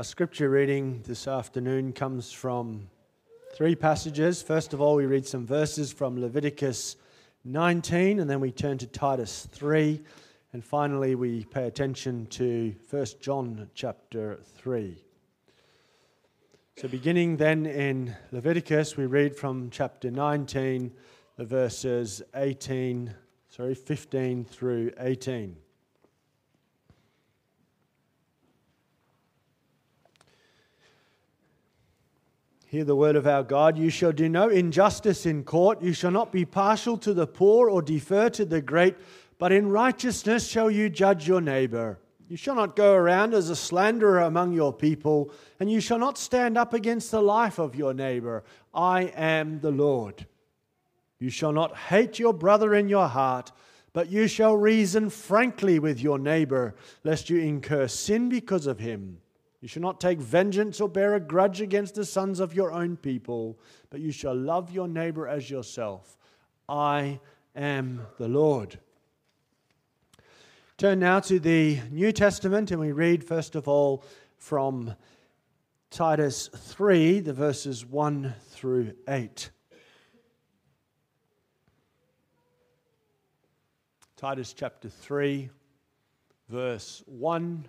Our scripture reading this afternoon comes from three passages. First of all, we read some verses from Leviticus 19, and then we turn to Titus 3, and finally, we pay attention to 1 John chapter 3. So, beginning then in Leviticus, we read from chapter 19, the verses 18, sorry, 15 through 18. Hear the word of our God. You shall do no injustice in court. You shall not be partial to the poor or defer to the great, but in righteousness shall you judge your neighbor. You shall not go around as a slanderer among your people, and you shall not stand up against the life of your neighbor. I am the Lord. You shall not hate your brother in your heart, but you shall reason frankly with your neighbor, lest you incur sin because of him. You shall not take vengeance or bear a grudge against the sons of your own people, but you shall love your neighbor as yourself. I am the Lord. Turn now to the New Testament, and we read first of all from Titus 3, the verses 1 through 8. Titus chapter 3, verse 1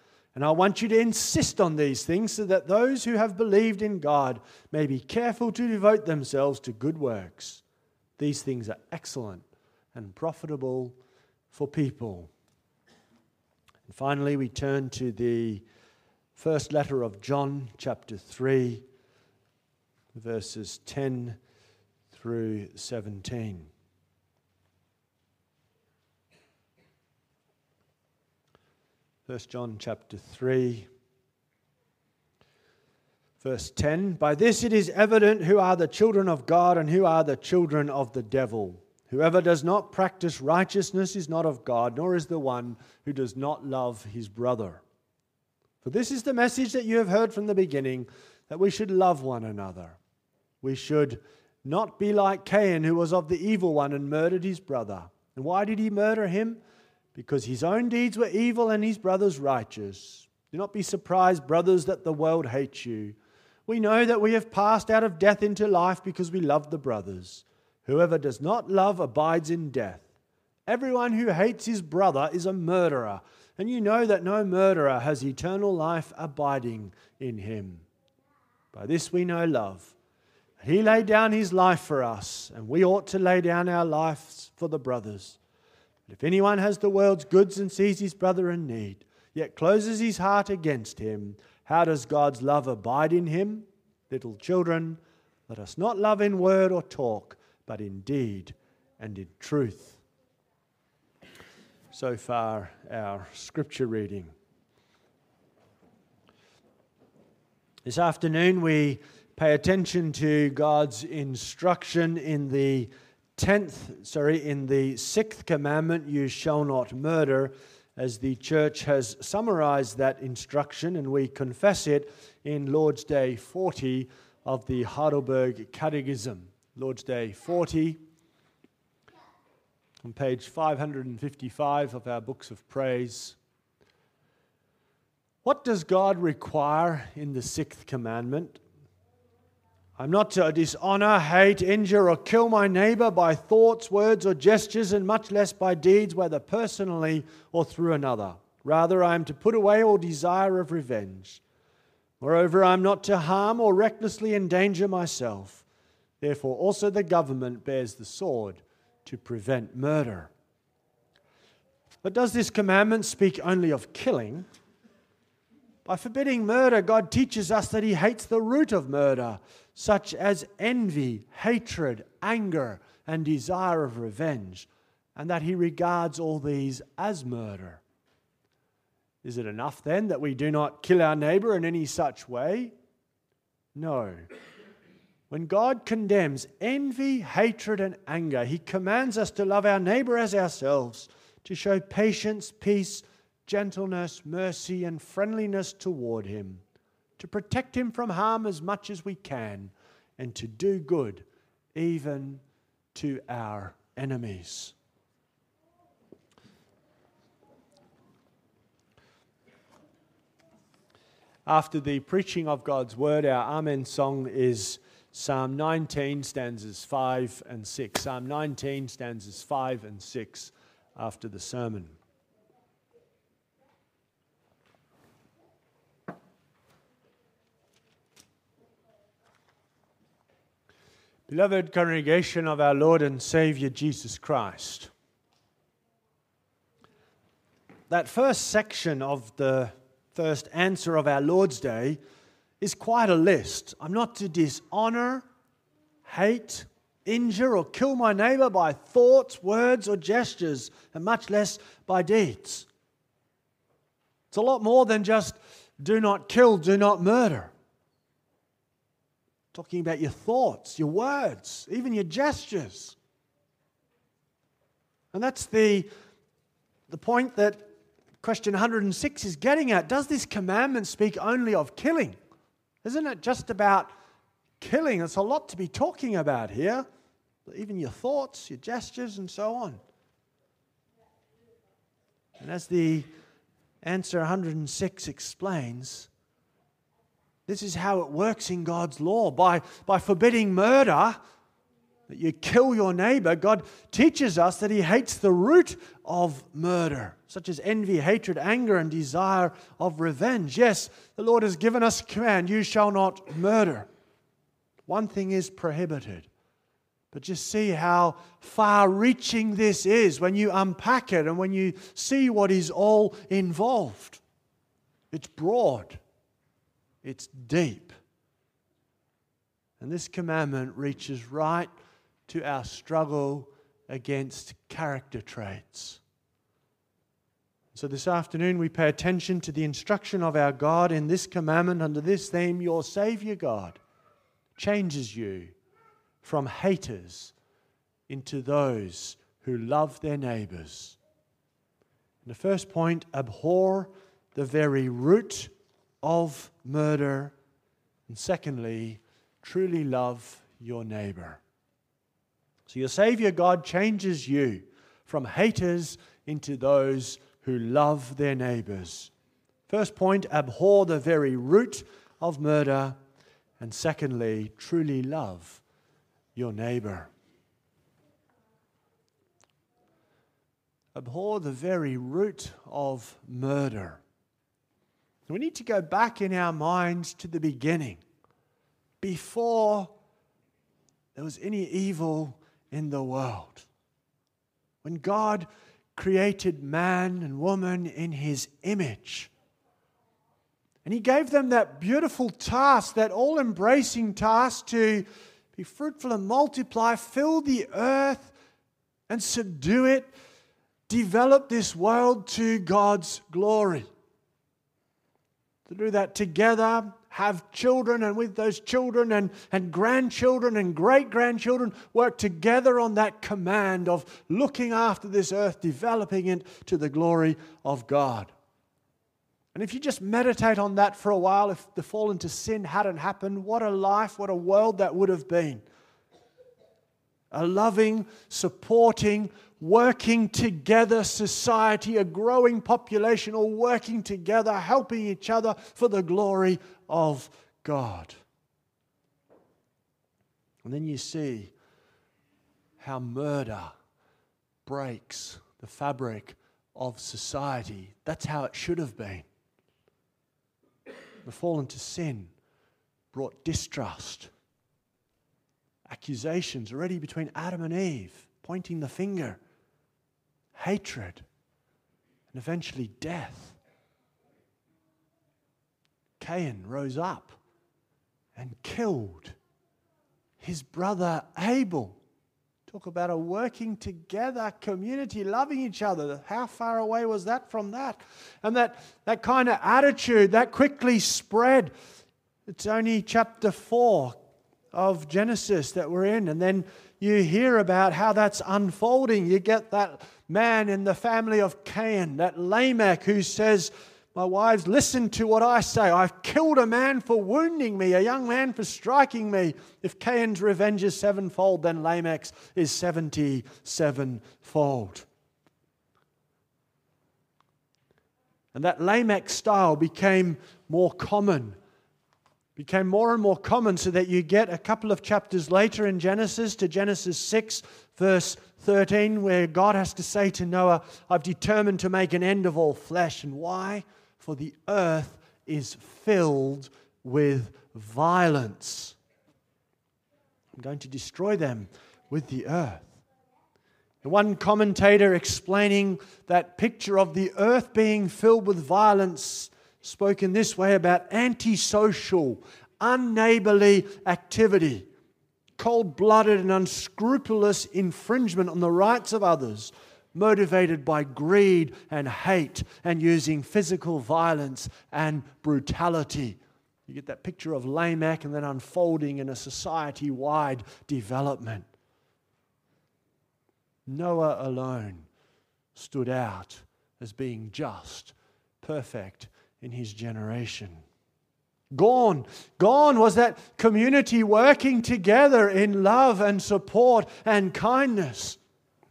And I want you to insist on these things so that those who have believed in God may be careful to devote themselves to good works. These things are excellent and profitable for people. And finally, we turn to the first letter of John, chapter 3, verses 10 through 17. 1 John chapter 3 verse 10 By this it is evident who are the children of God and who are the children of the devil. Whoever does not practice righteousness is not of God, nor is the one who does not love his brother. For this is the message that you have heard from the beginning that we should love one another. We should not be like Cain, who was of the evil one and murdered his brother. And why did he murder him? Because his own deeds were evil and his brothers righteous. Do not be surprised, brothers, that the world hates you. We know that we have passed out of death into life because we love the brothers. Whoever does not love abides in death. Everyone who hates his brother is a murderer, and you know that no murderer has eternal life abiding in him. By this we know love. He laid down his life for us, and we ought to lay down our lives for the brothers. If anyone has the world's goods and sees his brother in need, yet closes his heart against him, how does God's love abide in him? Little children, let us not love in word or talk, but in deed and in truth. So far, our scripture reading. This afternoon, we pay attention to God's instruction in the tenth, sorry, in the sixth commandment, you shall not murder, as the church has summarized that instruction, and we confess it in Lord's Day 40 of the Heidelberg Catechism. Lord's Day 40, on page 555 of our books of praise. What does God require in the sixth commandment? I'm not to dishonor, hate, injure, or kill my neighbor by thoughts, words, or gestures, and much less by deeds, whether personally or through another. Rather, I am to put away all desire of revenge. Moreover, I am not to harm or recklessly endanger myself. Therefore, also the government bears the sword to prevent murder. But does this commandment speak only of killing? By forbidding murder, God teaches us that He hates the root of murder such as envy, hatred, anger, and desire of revenge, and that he regards all these as murder. Is it enough then that we do not kill our neighbor in any such way? No. When God condemns envy, hatred, and anger, he commands us to love our neighbor as ourselves, to show patience, peace, gentleness, mercy, and friendliness toward him to protect him from harm as much as we can, and to do good even to our enemies. After the preaching of God's word, our Amen song is Psalm 19, stanzas 5 and 6. Psalm 19, stanzas 5 and 6 after the sermon. Beloved congregation of our Lord and Savior Jesus Christ, that first section of the first answer of our Lord's Day is quite a list. I'm not to dishonor, hate, injure, or kill my neighbor by thoughts, words, or gestures, and much less by deeds. It's a lot more than just do not kill, do not murder talking about your thoughts, your words, even your gestures. And that's the, the point that question 106 is getting at. Does this commandment speak only of killing? Isn't it just about killing? There's a lot to be talking about here. Even your thoughts, your gestures, and so on. And as the answer 106 explains, this is how it works in God's law. By, by forbidding murder, that you kill your neighbor, God teaches us that He hates the root of murder, such as envy, hatred, anger, and desire of revenge. Yes, the Lord has given us a command you shall not murder. One thing is prohibited. But just see how far reaching this is when you unpack it and when you see what is all involved. It's broad, it's deep. And this commandment reaches right to our struggle against character traits. So, this afternoon, we pay attention to the instruction of our God in this commandment under this theme Your Savior God changes you from haters into those who love their neighbors. And the first point abhor the very root of murder. And secondly, truly love your neighbor. So your Savior God changes you from haters into those who love their neighbors. First point, abhor the very root of murder. And secondly, truly love your neighbor. Abhor the very root of murder. We need to go back in our minds to the beginning, before there was any evil in the world. When God created man and woman in his image. And he gave them that beautiful task, that all embracing task to be fruitful and multiply, fill the earth and subdue it, develop this world to God's glory to do that together, have children, and with those children and, and grandchildren and great grandchildren, work together on that command of looking after this earth, developing it to the glory of God. And if you just meditate on that for a while, if the fall into sin hadn't happened, what a life, what a world that would have been. A loving, supporting, working together society, a growing population, all working together, helping each other for the glory of God. And then you see how murder breaks the fabric of society. That's how it should have been. The fall into sin brought distrust, accusations already between Adam and Eve, pointing the finger, hatred, and eventually death. Cain rose up and killed his brother Abel. Talk about a working together community, loving each other. How far away was that from that? And that, that kind of attitude that quickly spread. It's only chapter 4 of Genesis that we're in. And then you hear about how that's unfolding. You get that man in the family of Cain, that Lamech, who says, my wives, listen to what I say. I've killed a man for wounding me, a young man for striking me. If Cain's revenge is sevenfold, then Lamech's is seventy sevenfold. And that Lamech style became more common, became more and more common, so that you get a couple of chapters later in Genesis to Genesis 6, verse 13, where God has to say to Noah, I've determined to make an end of all flesh. And why? for the earth is filled with violence. I'm going to destroy them with the earth. one commentator explaining that picture of the earth being filled with violence spoke in this way about antisocial, unneighborly activity, cold blooded and unscrupulous infringement on the rights of others motivated by greed and hate and using physical violence and brutality. You get that picture of Lamech and then unfolding in a society wide development. Noah alone stood out as being just, perfect in his generation. Gone. Gone was that community working together in love and support and kindness.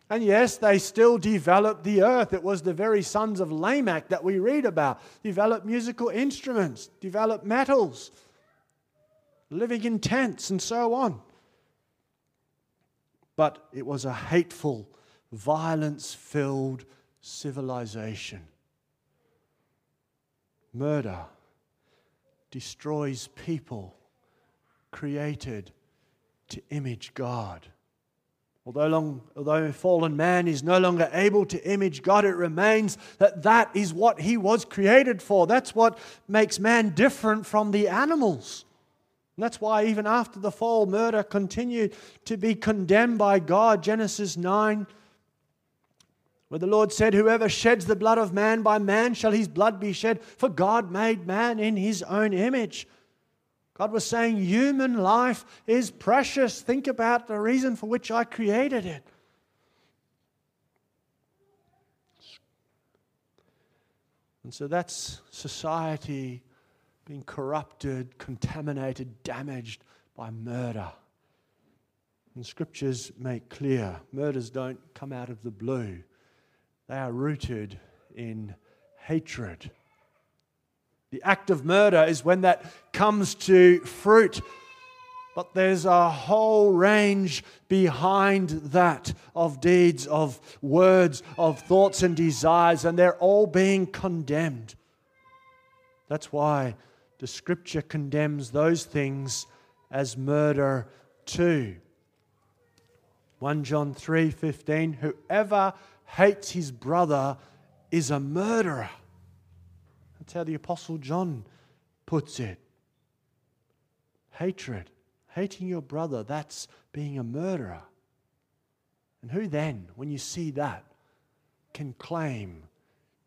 And yes, they still developed the earth. It was the very sons of Lamech that we read about. Developed musical instruments, developed metals, living in tents, and so on. But it was a hateful, violence filled civilization. Murder destroys people created to image God. Although, long, although fallen man is no longer able to image God, it remains that that is what he was created for. That's what makes man different from the animals. And that's why, even after the fall, murder continued to be condemned by God. Genesis 9, where the Lord said, Whoever sheds the blood of man, by man shall his blood be shed, for God made man in his own image. God was saying, human life is precious. Think about the reason for which I created it. And so that's society being corrupted, contaminated, damaged by murder. And scriptures make clear murders don't come out of the blue, they are rooted in hatred. The act of murder is when that comes to fruit. But there's a whole range behind that of deeds, of words, of thoughts and desires, and they're all being condemned. That's why the scripture condemns those things as murder too. 1 John 3:15 Whoever hates his brother is a murderer. That's how the Apostle John puts it. Hatred, hating your brother, that's being a murderer. And who then, when you see that, can claim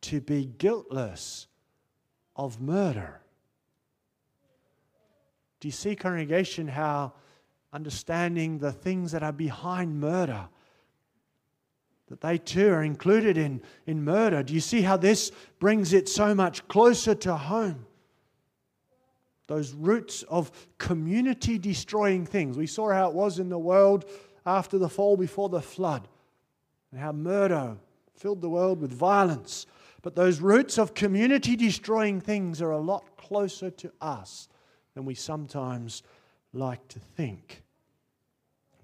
to be guiltless of murder? Do you see, congregation, how understanding the things that are behind murder that they too are included in, in murder. Do you see how this brings it so much closer to home? Those roots of community destroying things. We saw how it was in the world after the fall, before the flood, and how murder filled the world with violence. But those roots of community destroying things are a lot closer to us than we sometimes like to think.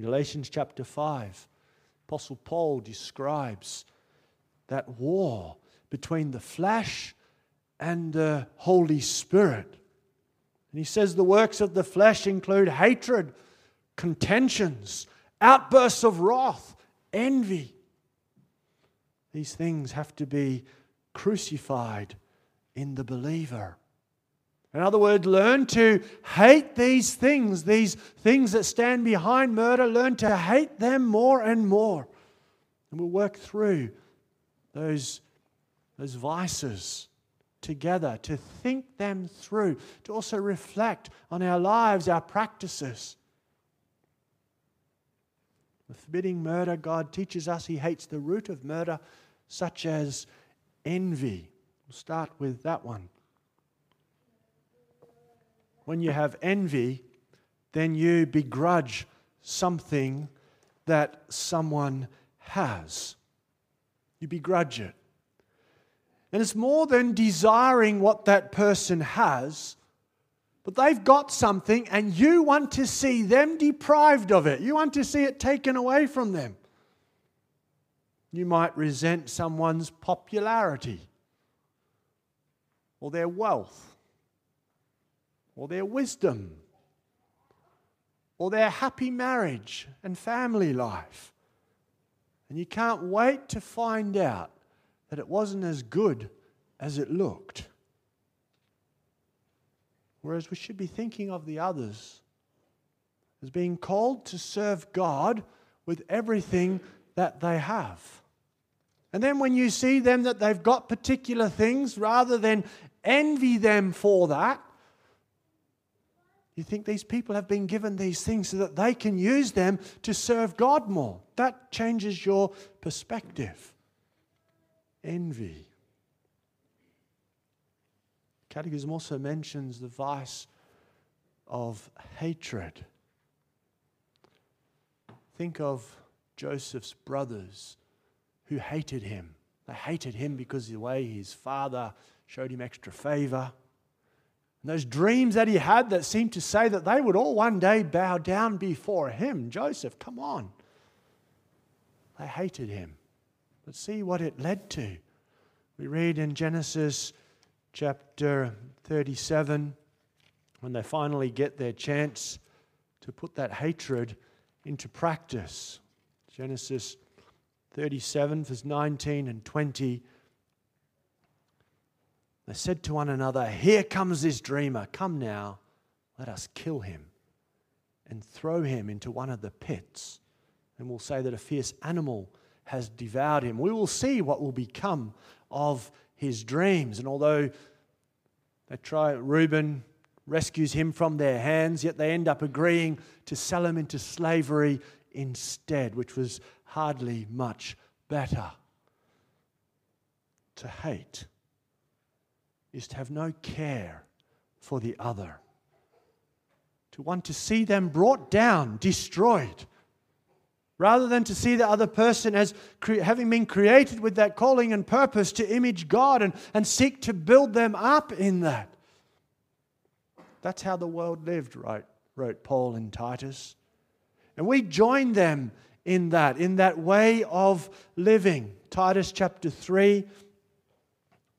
Galatians chapter 5, Apostle Paul describes that war between the flesh and the Holy Spirit. And he says the works of the flesh include hatred, contentions, outbursts of wrath, envy. These things have to be crucified in the believer. In other words, learn to hate these things, these things that stand behind murder, learn to hate them more and more. And we'll work through those, those vices together, to think them through, to also reflect on our lives, our practices. With forbidding murder, God teaches us He hates the root of murder, such as envy. We'll start with that one. When you have envy, then you begrudge something that someone has. You begrudge it. And it's more than desiring what that person has, but they've got something and you want to see them deprived of it. You want to see it taken away from them. You might resent someone's popularity or their wealth or their wisdom or their happy marriage and family life. And you can't wait to find out that it wasn't as good as it looked. Whereas we should be thinking of the others as being called to serve God with everything that they have. And then when you see them that they've got particular things, rather than envy them for that, you think these people have been given these things so that they can use them to serve God more. That changes your perspective envy. Catechism also mentions the vice of hatred. Think of Joseph's brothers who hated him. They hated him because of the way his father showed him extra favor. And those dreams that he had that seemed to say that they would all one day bow down before him. Joseph, come on. They hated him. But see what it led to. We read in Genesis chapter 37 when they finally get their chance to put that hatred into practice. Genesis 37, verse 19 and 20. They said to one another, Here comes this dreamer. Come now, let us kill him and throw him into one of the pits. And we'll say that a fierce animal has devoured him. We will see what will become of his dreams. And although they try, Reuben rescues him from their hands, yet they end up agreeing to sell him into slavery instead, which was hardly much better. To hate is to have no care for the other, to want to see them brought down, destroyed rather than to see the other person as cre- having been created with that calling and purpose to image God and, and seek to build them up in that. That's how the world lived, right? wrote Paul in Titus. And we join them in that, in that way of living. Titus chapter 3,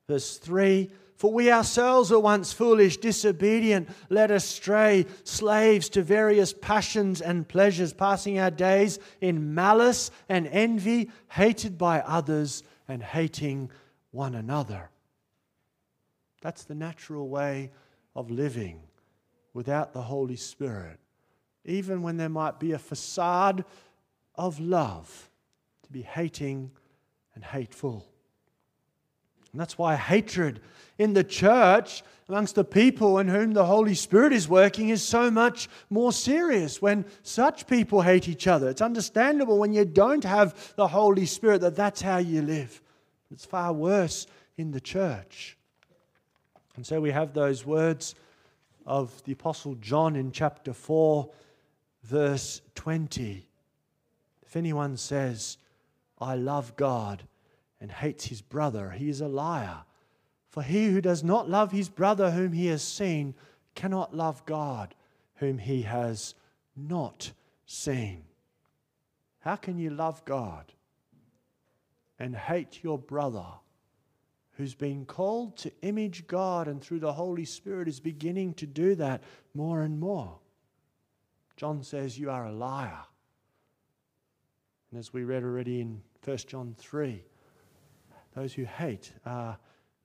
verse 3 for we ourselves were once foolish, disobedient, led astray, slaves to various passions and pleasures, passing our days in malice and envy, hated by others and hating one another. That's the natural way of living without the Holy Spirit. Even when there might be a facade of love, to be hating and hateful. And that's why hatred in the church, amongst the people in whom the Holy Spirit is working, is so much more serious when such people hate each other. It's understandable when you don't have the Holy Spirit that that's how you live. It's far worse in the church. And so we have those words of the Apostle John in chapter 4, verse 20. If anyone says, I love God, and hates his brother, he is a liar. For he who does not love his brother whom he has seen cannot love God whom he has not seen. How can you love God and hate your brother who's been called to image God and through the Holy Spirit is beginning to do that more and more? John says, You are a liar. And as we read already in 1 John 3, those who hate are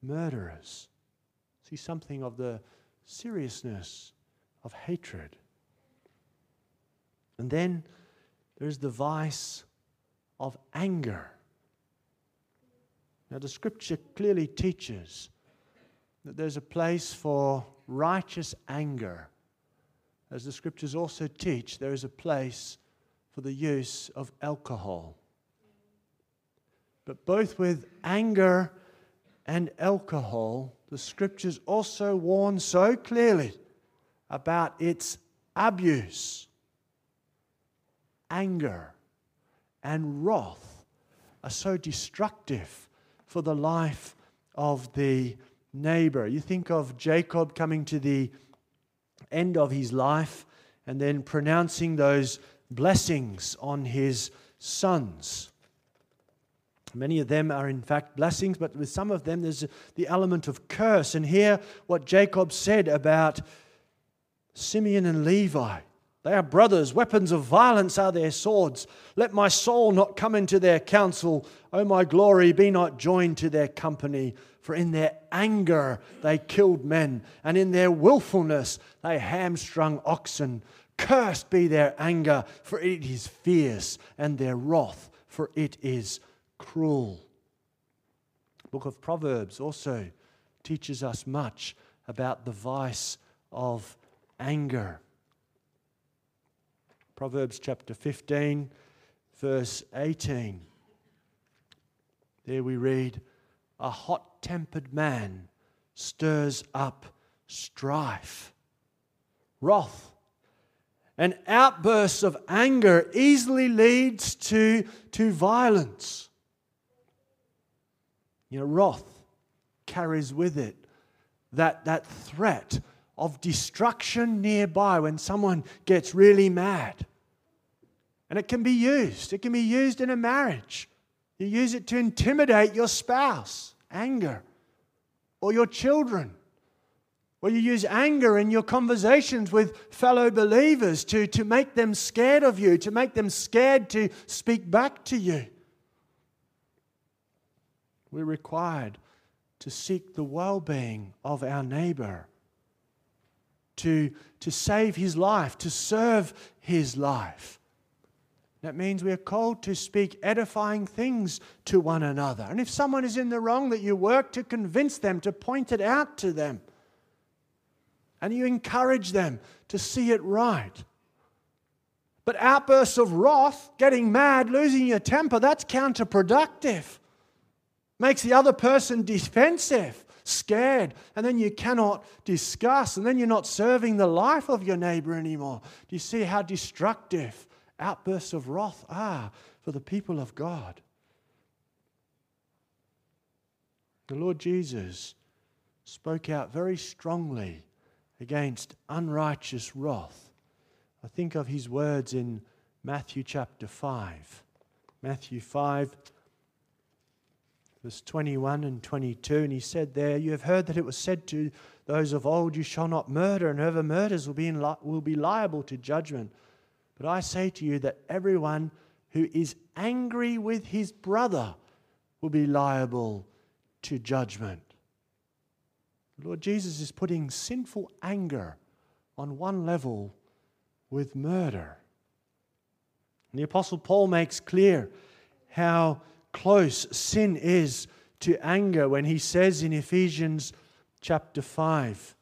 murderers. See something of the seriousness of hatred. And then there's the vice of anger. Now, the scripture clearly teaches that there's a place for righteous anger. As the scriptures also teach, there is a place for the use of alcohol. But both with anger and alcohol, the scriptures also warn so clearly about its abuse. Anger and wrath are so destructive for the life of the neighbor. You think of Jacob coming to the end of his life and then pronouncing those blessings on his sons. Many of them are, in fact, blessings, but with some of them, there's the element of curse. And here, what Jacob said about Simeon and Levi they are brothers, weapons of violence are their swords. Let my soul not come into their counsel. O my glory, be not joined to their company. For in their anger they killed men, and in their wilfulness they hamstrung oxen. Cursed be their anger, for it is fierce, and their wrath, for it is cruel. Book of Proverbs also teaches us much about the vice of anger. Proverbs chapter 15, verse 18. There we read, A hot tempered man stirs up strife. Wrath and outbursts of anger easily leads to, to violence. You know, wrath carries with it that, that threat of destruction nearby when someone gets really mad. And it can be used, it can be used in a marriage. You use it to intimidate your spouse, anger, or your children. Or you use anger in your conversations with fellow believers to, to make them scared of you, to make them scared to speak back to you. We're required to seek the well being of our neighbor, to, to save his life, to serve his life. That means we are called to speak edifying things to one another. And if someone is in the wrong, that you work to convince them, to point it out to them. And you encourage them to see it right. But outbursts of wrath, getting mad, losing your temper, that's counterproductive makes the other person defensive, scared, and then you cannot discuss, and then you're not serving the life of your neighbor anymore. Do you see how destructive outbursts of wrath are for the people of God? The Lord Jesus spoke out very strongly against unrighteous wrath. I think of his words in Matthew chapter 5. Matthew 5 verse 21 and 22. And he said there, You have heard that it was said to those of old, You shall not murder, and whoever murders will be, li- will be liable to judgment. But I say to you that everyone who is angry with his brother will be liable to judgment. The Lord Jesus is putting sinful anger on one level with murder. And the Apostle Paul makes clear how close sin is to anger when he says in Ephesians chapter 5,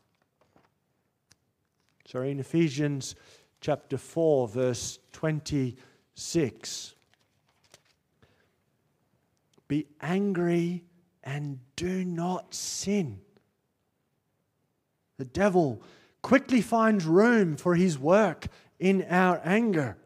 sorry, in Ephesians chapter 4, verse 26. Be angry and do not sin. The devil quickly finds room for his work in our anger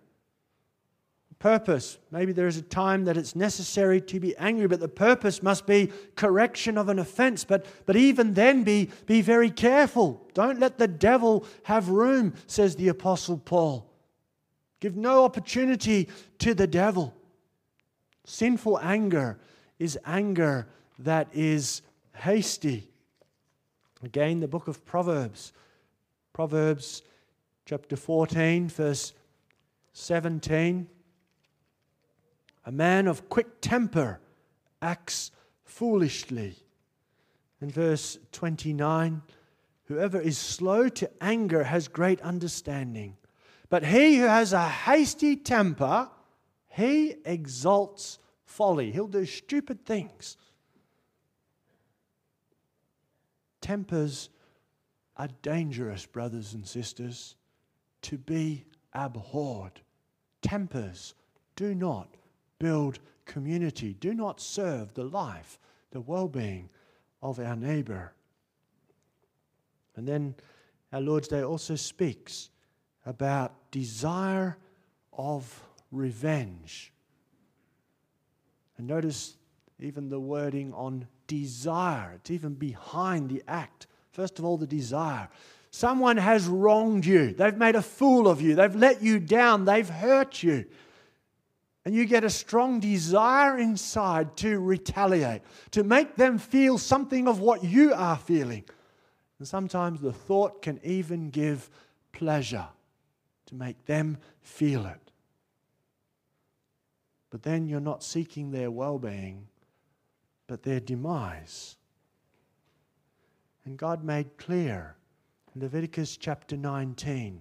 purpose. Maybe there is a time that it's necessary to be angry, but the purpose must be correction of an offense. But, but even then, be, be very careful. Don't let the devil have room, says the Apostle Paul. Give no opportunity to the devil. Sinful anger is anger that is hasty. Again, the book of Proverbs, Proverbs chapter 14, verse 17. A man of quick temper acts foolishly. In verse 29, whoever is slow to anger has great understanding. But he who has a hasty temper, he exalts folly. He'll do stupid things. Tempers are dangerous, brothers and sisters, to be abhorred. Tempers do not build community, do not serve the life, the well being of our neighbor. And then our Lord's Day also speaks about desire of revenge. And notice even the wording on desire, it's even behind the act. First of all, the desire. Someone has wronged you, they've made a fool of you, they've let you down, they've hurt you. And you get a strong desire inside to retaliate, to make them feel something of what you are feeling. And sometimes the thought can even give pleasure to make them feel it. But then you're not seeking their well being, but their demise. And God made clear in Leviticus chapter 19,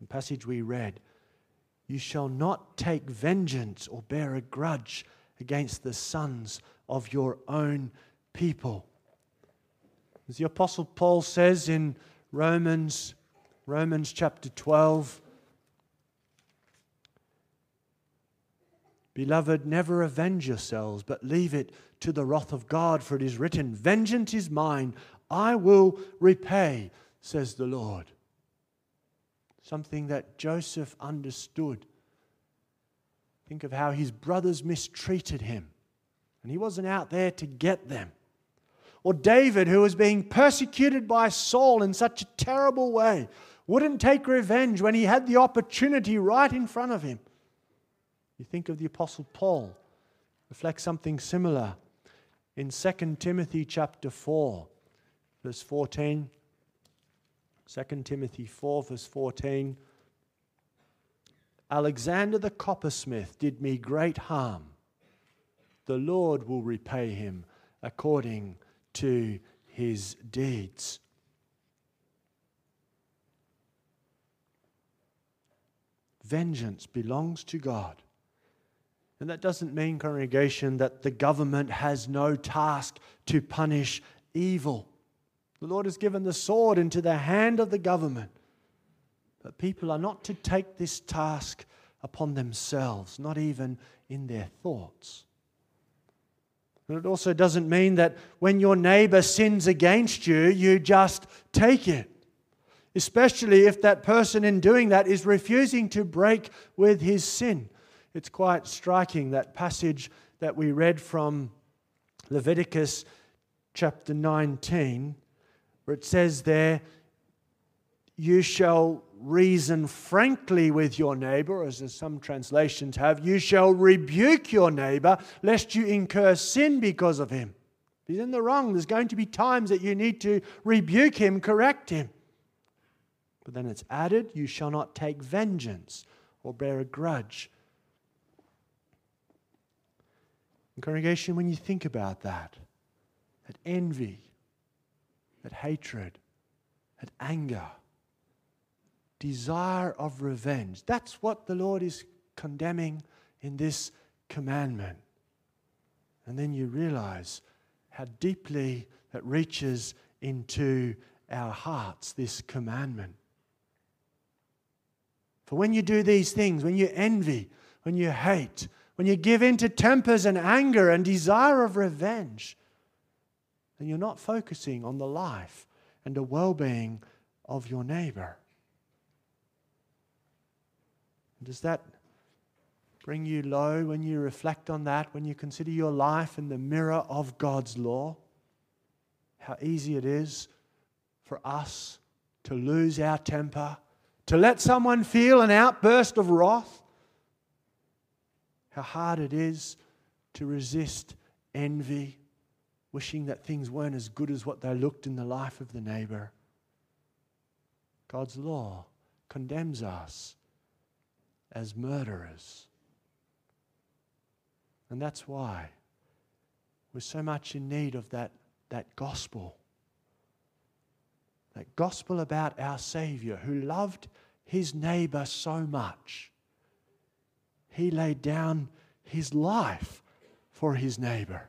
the passage we read, you shall not take vengeance or bear a grudge against the sons of your own people. As the Apostle Paul says in Romans, Romans chapter 12, Beloved, never avenge yourselves, but leave it to the wrath of God, for it is written, Vengeance is mine, I will repay, says the Lord something that Joseph understood. Think of how his brothers mistreated him, and he wasn't out there to get them. Or David, who was being persecuted by Saul in such a terrible way, wouldn't take revenge when he had the opportunity right in front of him. You think of the Apostle Paul, reflect something similar in 2 Timothy chapter 4, verse 14. 2 Timothy 4, verse 14. Alexander the coppersmith did me great harm. The Lord will repay him according to his deeds. Vengeance belongs to God. And that doesn't mean, congregation, that the government has no task to punish evil. The Lord has given the sword into the hand of the government. But people are not to take this task upon themselves, not even in their thoughts. And it also doesn't mean that when your neighbor sins against you, you just take it. Especially if that person in doing that is refusing to break with his sin. It's quite striking that passage that we read from Leviticus chapter 19 where it says there, you shall reason frankly with your neighbor, as some translations have. You shall rebuke your neighbor, lest you incur sin because of him. He's in the wrong, there's going to be times that you need to rebuke him, correct him. But then it's added, you shall not take vengeance or bear a grudge. And congregation, when you think about that, that envy, at hatred, at anger, desire of revenge. That's what the Lord is condemning in this commandment. And then you realize how deeply that reaches into our hearts, this commandment. For when you do these things, when you envy, when you hate, when you give in to tempers and anger and desire of revenge, then you're not focusing on the life and the well being of your neighbor. Does that bring you low when you reflect on that, when you consider your life in the mirror of God's law? How easy it is for us to lose our temper, to let someone feel an outburst of wrath. How hard it is to resist envy, wishing that things weren't as good as what they looked in the life of the neighbor. God's law condemns us as murderers. And that's why we're so much in need of that, that gospel. That gospel about our Savior who loved his neighbor so much. He laid down his life for his neighbor.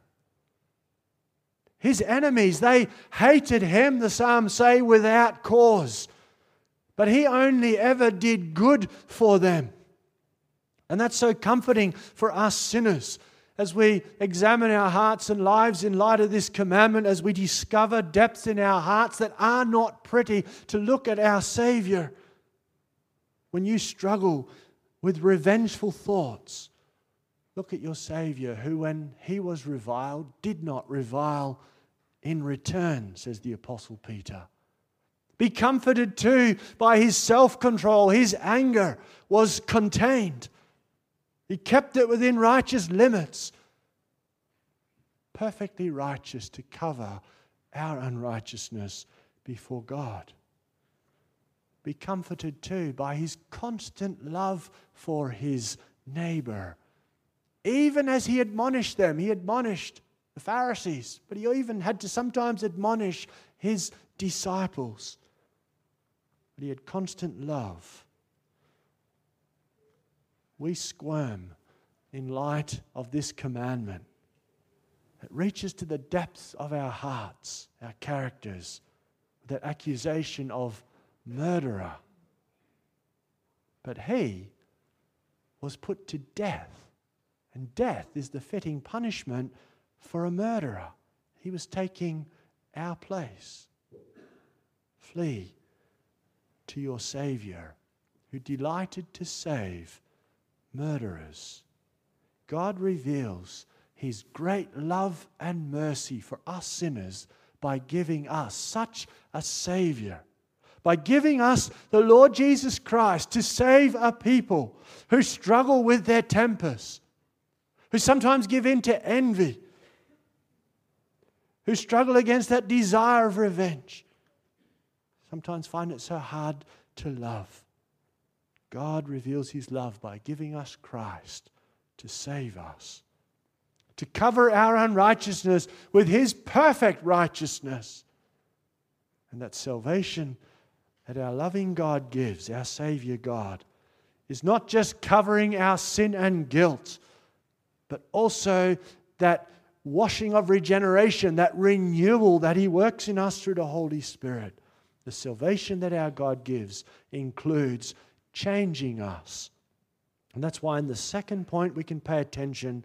His enemies, they hated him, the Psalms say, without cause. But he only ever did good for them. And that's so comforting for us sinners as we examine our hearts and lives in light of this commandment, as we discover depths in our hearts that are not pretty, to look at our Savior. When you struggle with revengeful thoughts, look at your Savior, who, when he was reviled, did not revile in return, says the Apostle Peter. Be comforted too by his self control. His anger was contained. He kept it within righteous limits, perfectly righteous to cover our unrighteousness before God. Be comforted too by his constant love for his neighbor. Even as he admonished them, he admonished the Pharisees, but he even had to sometimes admonish his disciples. But he had constant love we squirm in light of this commandment. It reaches to the depths of our hearts, our characters, that accusation of murderer. But he was put to death, and death is the fitting punishment for a murderer. He was taking our place. Flee to your Savior, who delighted to save murderers. God reveals his great love and mercy for us sinners by giving us such a Savior, by giving us the Lord Jesus Christ to save a people who struggle with their tempers, who sometimes give in to envy, who struggle against that desire of revenge, sometimes find it so hard to love. God reveals his love by giving us Christ to save us, to cover our unrighteousness with his perfect righteousness. And that salvation that our loving God gives, our Savior God, is not just covering our sin and guilt, but also that washing of regeneration, that renewal that He works in us through the Holy Spirit. The salvation that our God gives includes changing us. And that's why, in the second point, we can pay attention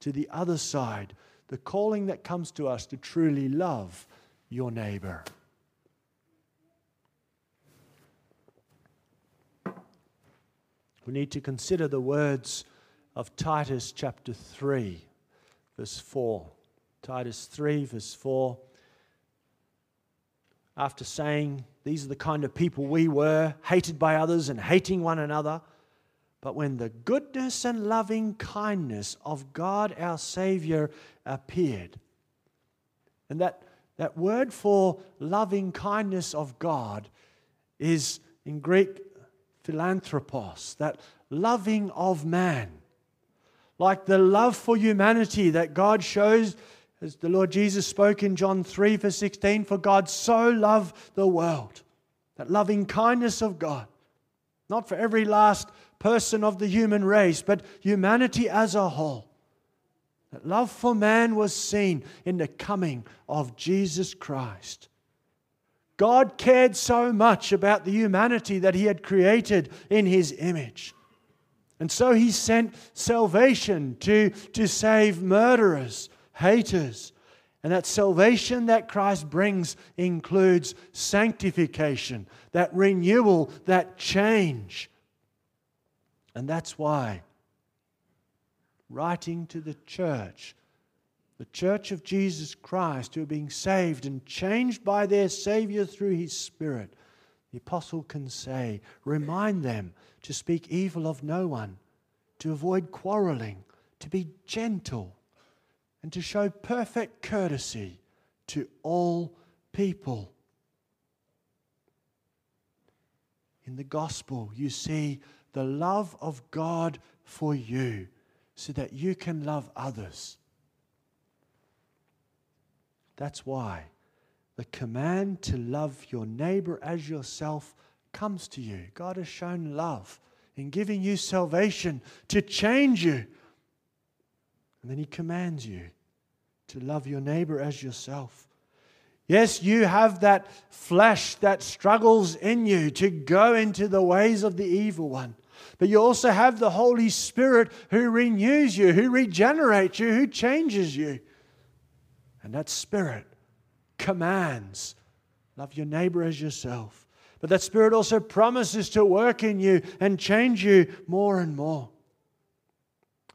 to the other side the calling that comes to us to truly love your neighbor. We need to consider the words of Titus chapter 3, verse 4. Titus 3, verse 4 after saying, These are the kind of people we were, hated by others and hating one another. But when the goodness and loving kindness of God our Savior appeared, and that, that word for loving kindness of God is in Greek philanthropos, that loving of man. Like the love for humanity that God shows as the Lord Jesus spoke in John 3, verse 16, for God so loved the world, that loving kindness of God, not for every last person of the human race, but humanity as a whole. That love for man was seen in the coming of Jesus Christ. God cared so much about the humanity that He had created in His image. And so He sent salvation to, to save murderers haters. And that salvation that Christ brings includes sanctification, that renewal, that change. And that's why, writing to the church, the church of Jesus Christ, who are being saved and changed by their Savior through His Spirit, The apostle can say, remind them to speak evil of no one, to avoid quarreling, to be gentle, and to show perfect courtesy to all people. In the gospel, you see the love of God for you so that you can love others. That's why the command to love your neighbor as yourself comes to you. God has shown love in giving you salvation to change you. And then He commands you to love your neighbor as yourself. Yes, you have that flesh that struggles in you to go into the ways of the evil one. But you also have the Holy Spirit who renews you, who regenerates you, who changes you. And that Spirit commands love your neighbor as yourself. But that Spirit also promises to work in you and change you more and more.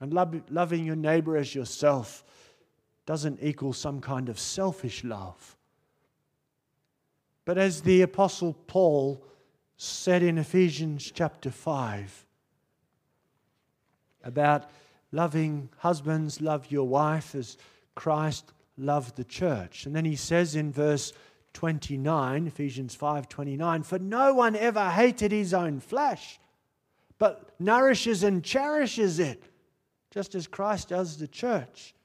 And love, loving your neighbor as yourself doesn't equal some kind of selfish love. But as the Apostle Paul said in Ephesians chapter 5 about loving husbands, love your wife as Christ loved the church. And then he says in verse 29, Ephesians 5:29, for no one ever hated his own flesh, but nourishes and cherishes it, just as Christ does the church.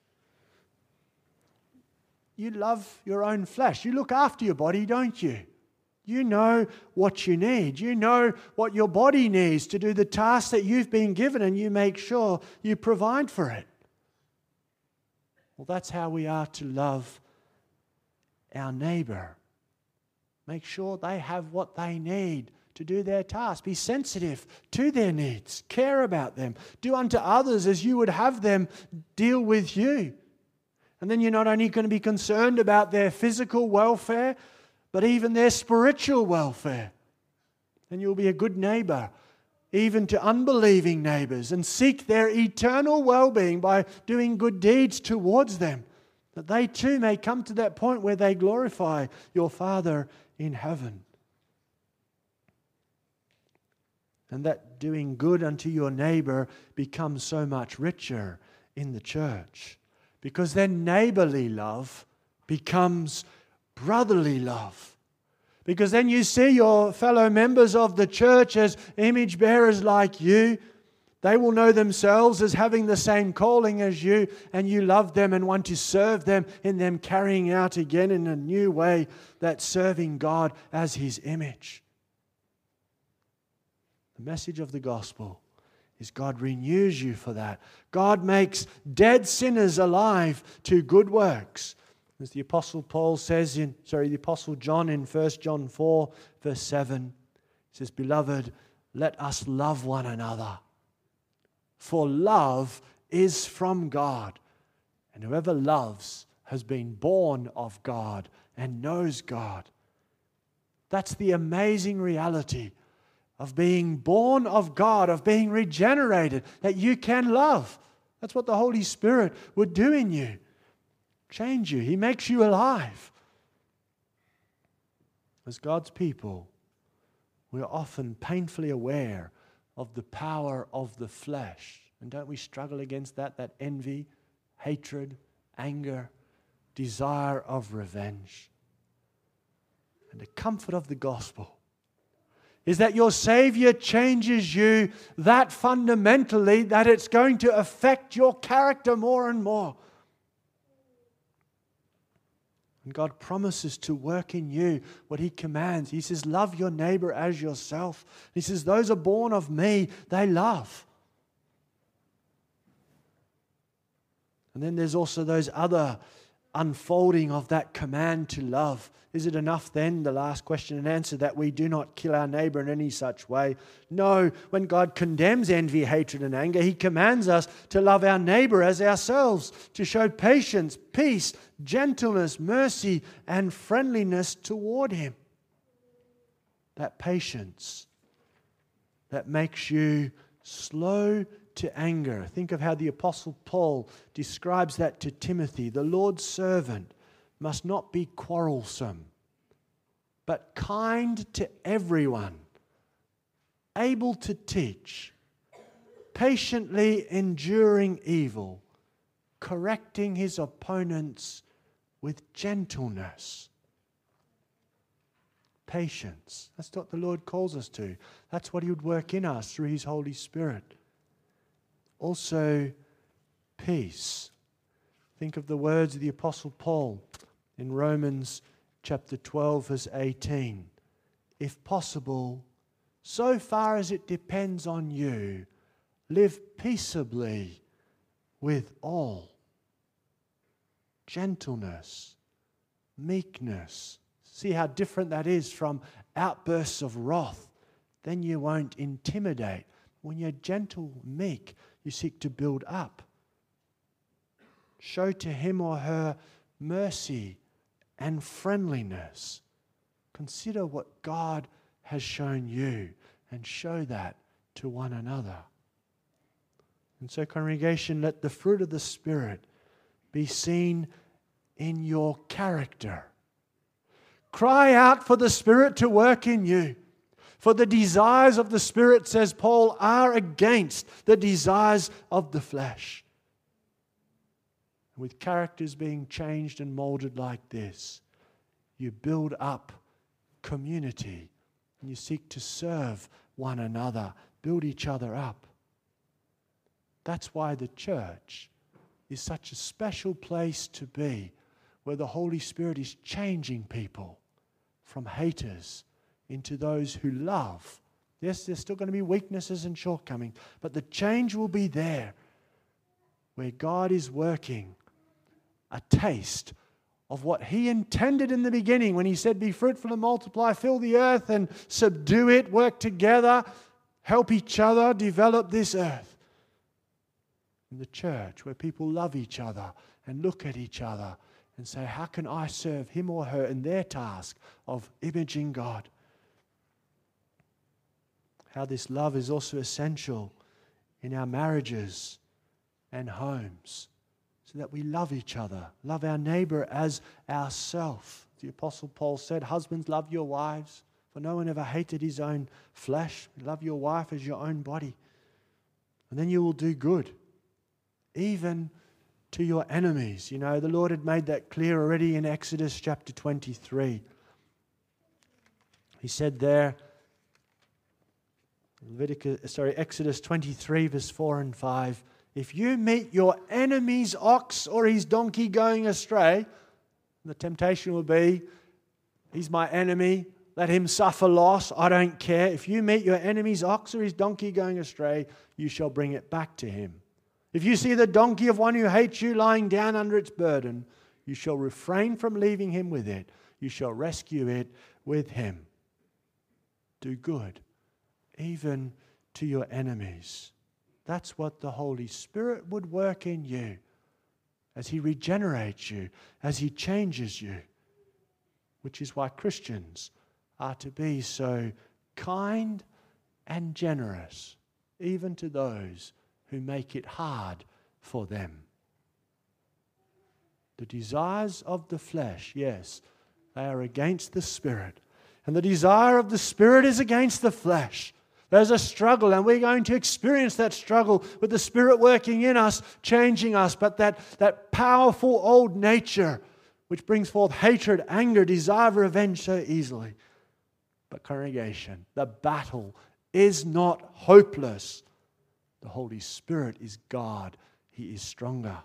You love your own flesh. You look after your body, don't you? You know what you need. You know what your body needs to do the task that you've been given, and you make sure you provide for it. Well, that's how we are to love our neighbor. Make sure they have what they need to do their task. Be sensitive to their needs. Care about them. Do unto others as you would have them deal with you. And then you're not only going to be concerned about their physical welfare, but even their spiritual welfare. And you'll be a good neighbor even to unbelieving neighbors, and seek their eternal well being by doing good deeds towards them, that they too may come to that point where they glorify your Father in heaven. And that doing good unto your neighbor becomes so much richer in the church. Because then neighborly love becomes brotherly love. Because then you see your fellow members of the church as image bearers like you. They will know themselves as having the same calling as you, and you love them and want to serve them in them carrying out again in a new way that serving God as His image. The message of the gospel is God renews you for that. God makes dead sinners alive to good works as the Apostle Paul says in, sorry, the Apostle John in 1 John 4, verse 7, he says, Beloved, let us love one another. For love is from God. And whoever loves has been born of God and knows God. That's the amazing reality of being born of God, of being regenerated, that you can love. That's what the Holy Spirit would do in you change you, He makes you alive. As God's people, we are often painfully aware of the power of the flesh. And don't we struggle against that? That envy, hatred, anger, desire of revenge. And the comfort of the gospel is that your Savior changes you that fundamentally that it's going to affect your character more and more. And God promises to work in you what He commands. He says, Love your neighbor as yourself. He says, Those are born of me, they love. And then there's also those other unfolding of that command to love. Is it enough then, the last question and answer, that we do not kill our neighbor in any such way? No, when God condemns envy, hatred, and anger, He commands us to love our neighbor as ourselves, to show patience, peace, gentleness, mercy, and friendliness toward Him. That patience that makes you slow to anger. Think of how the Apostle Paul describes that to Timothy. The Lord's servant must not be quarrelsome, but kind to everyone, able to teach, patiently enduring evil, correcting his opponents with gentleness. Patience. That's what the Lord calls us to. That's what He would work in us through His Holy Spirit. Also, peace. Think of the words of the Apostle Paul in Romans chapter 12, verse 18. If possible, so far as it depends on you, live peaceably with all. Gentleness, meekness. See how different that is from outbursts of wrath. Then you won't intimidate. When you're gentle, meek, you seek to build up. Show to him or her mercy and friendliness. Consider what God has shown you and show that to one another. And so, congregation, let the fruit of the Spirit be seen in your character. Cry out for the Spirit to work in you. For the desires of the Spirit, says Paul, are against the desires of the flesh. With characters being changed and molded like this, you build up community and you seek to serve one another, build each other up. That's why the church is such a special place to be, where the Holy Spirit is changing people from haters into those who love. Yes, there's still going to be weaknesses and shortcomings, but the change will be there where God is working a taste of what He intended in the beginning when He said, Be fruitful and multiply, fill the earth and subdue it, work together, help each other develop this earth. In the church, where people love each other and look at each other and say, How can I serve him or her in their task of imaging God? How this love is also essential in our marriages and homes so that we love each other, love our neighbor as ourself. The Apostle Paul said, Husbands, love your wives, for no one ever hated his own flesh. Love your wife as your own body. And then you will do good, even to your enemies. You know, the Lord had made that clear already in Exodus chapter 23. He said there, Leviticus, sorry, Exodus 23, verse 4 and 5. If you meet your enemy's ox or his donkey going astray, the temptation will be, he's my enemy, let him suffer loss, I don't care. If you meet your enemy's ox or his donkey going astray, you shall bring it back to him. If you see the donkey of one who hates you lying down under its burden, you shall refrain from leaving him with it. You shall rescue it with him. Do good even to your enemies. That's what the Holy Spirit would work in you as He regenerates you, as He changes you, which is why Christians are to be so kind and generous, even to those who make it hard for them. The desires of the flesh, yes, they are against the Spirit. And the desire of the Spirit is against the flesh. There's a struggle, and we're going to experience that struggle with the Spirit working in us, changing us. But that, that powerful old nature, which brings forth hatred, anger, desire revenge so easily. But, congregation, the battle is not hopeless. The Holy Spirit is God, He is stronger.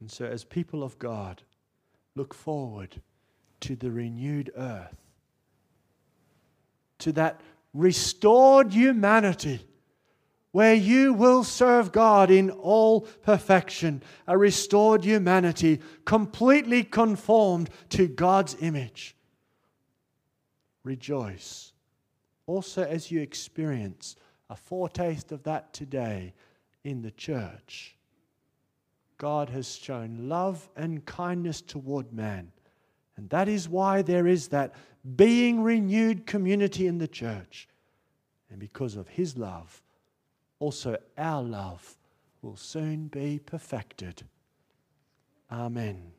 And so, as people of God, look forward to the renewed earth to that restored humanity where you will serve God in all perfection, a restored humanity completely conformed to God's image. Rejoice. Also, as you experience a foretaste of that today in the church, God has shown love and kindness toward man. And that is why there is that being renewed community in the church. And because of his love, also our love will soon be perfected. Amen.